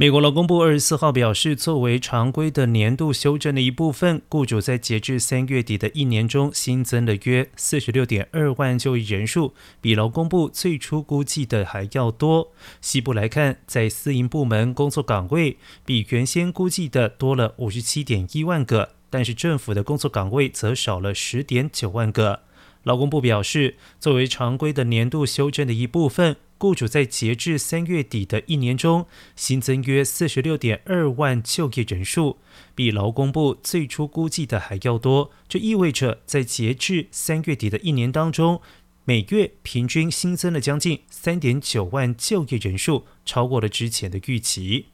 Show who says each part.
Speaker 1: 美国劳工部二十四号表示，作为常规的年度修正的一部分，雇主在截至三月底的一年中新增了约四十六点二万就业人数，比劳工部最初估计的还要多。西部来看，在私营部门工作岗位比原先估计的多了五十七点一万个，但是政府的工作岗位则少了十点九万个。劳工部表示，作为常规的年度修正的一部分。雇主在截至三月底的一年中新增约四十六点二万就业人数，比劳工部最初估计的还要多。这意味着在截至三月底的一年当中，每月平均新增了将近三点九万就业人数，超过了之前的预期。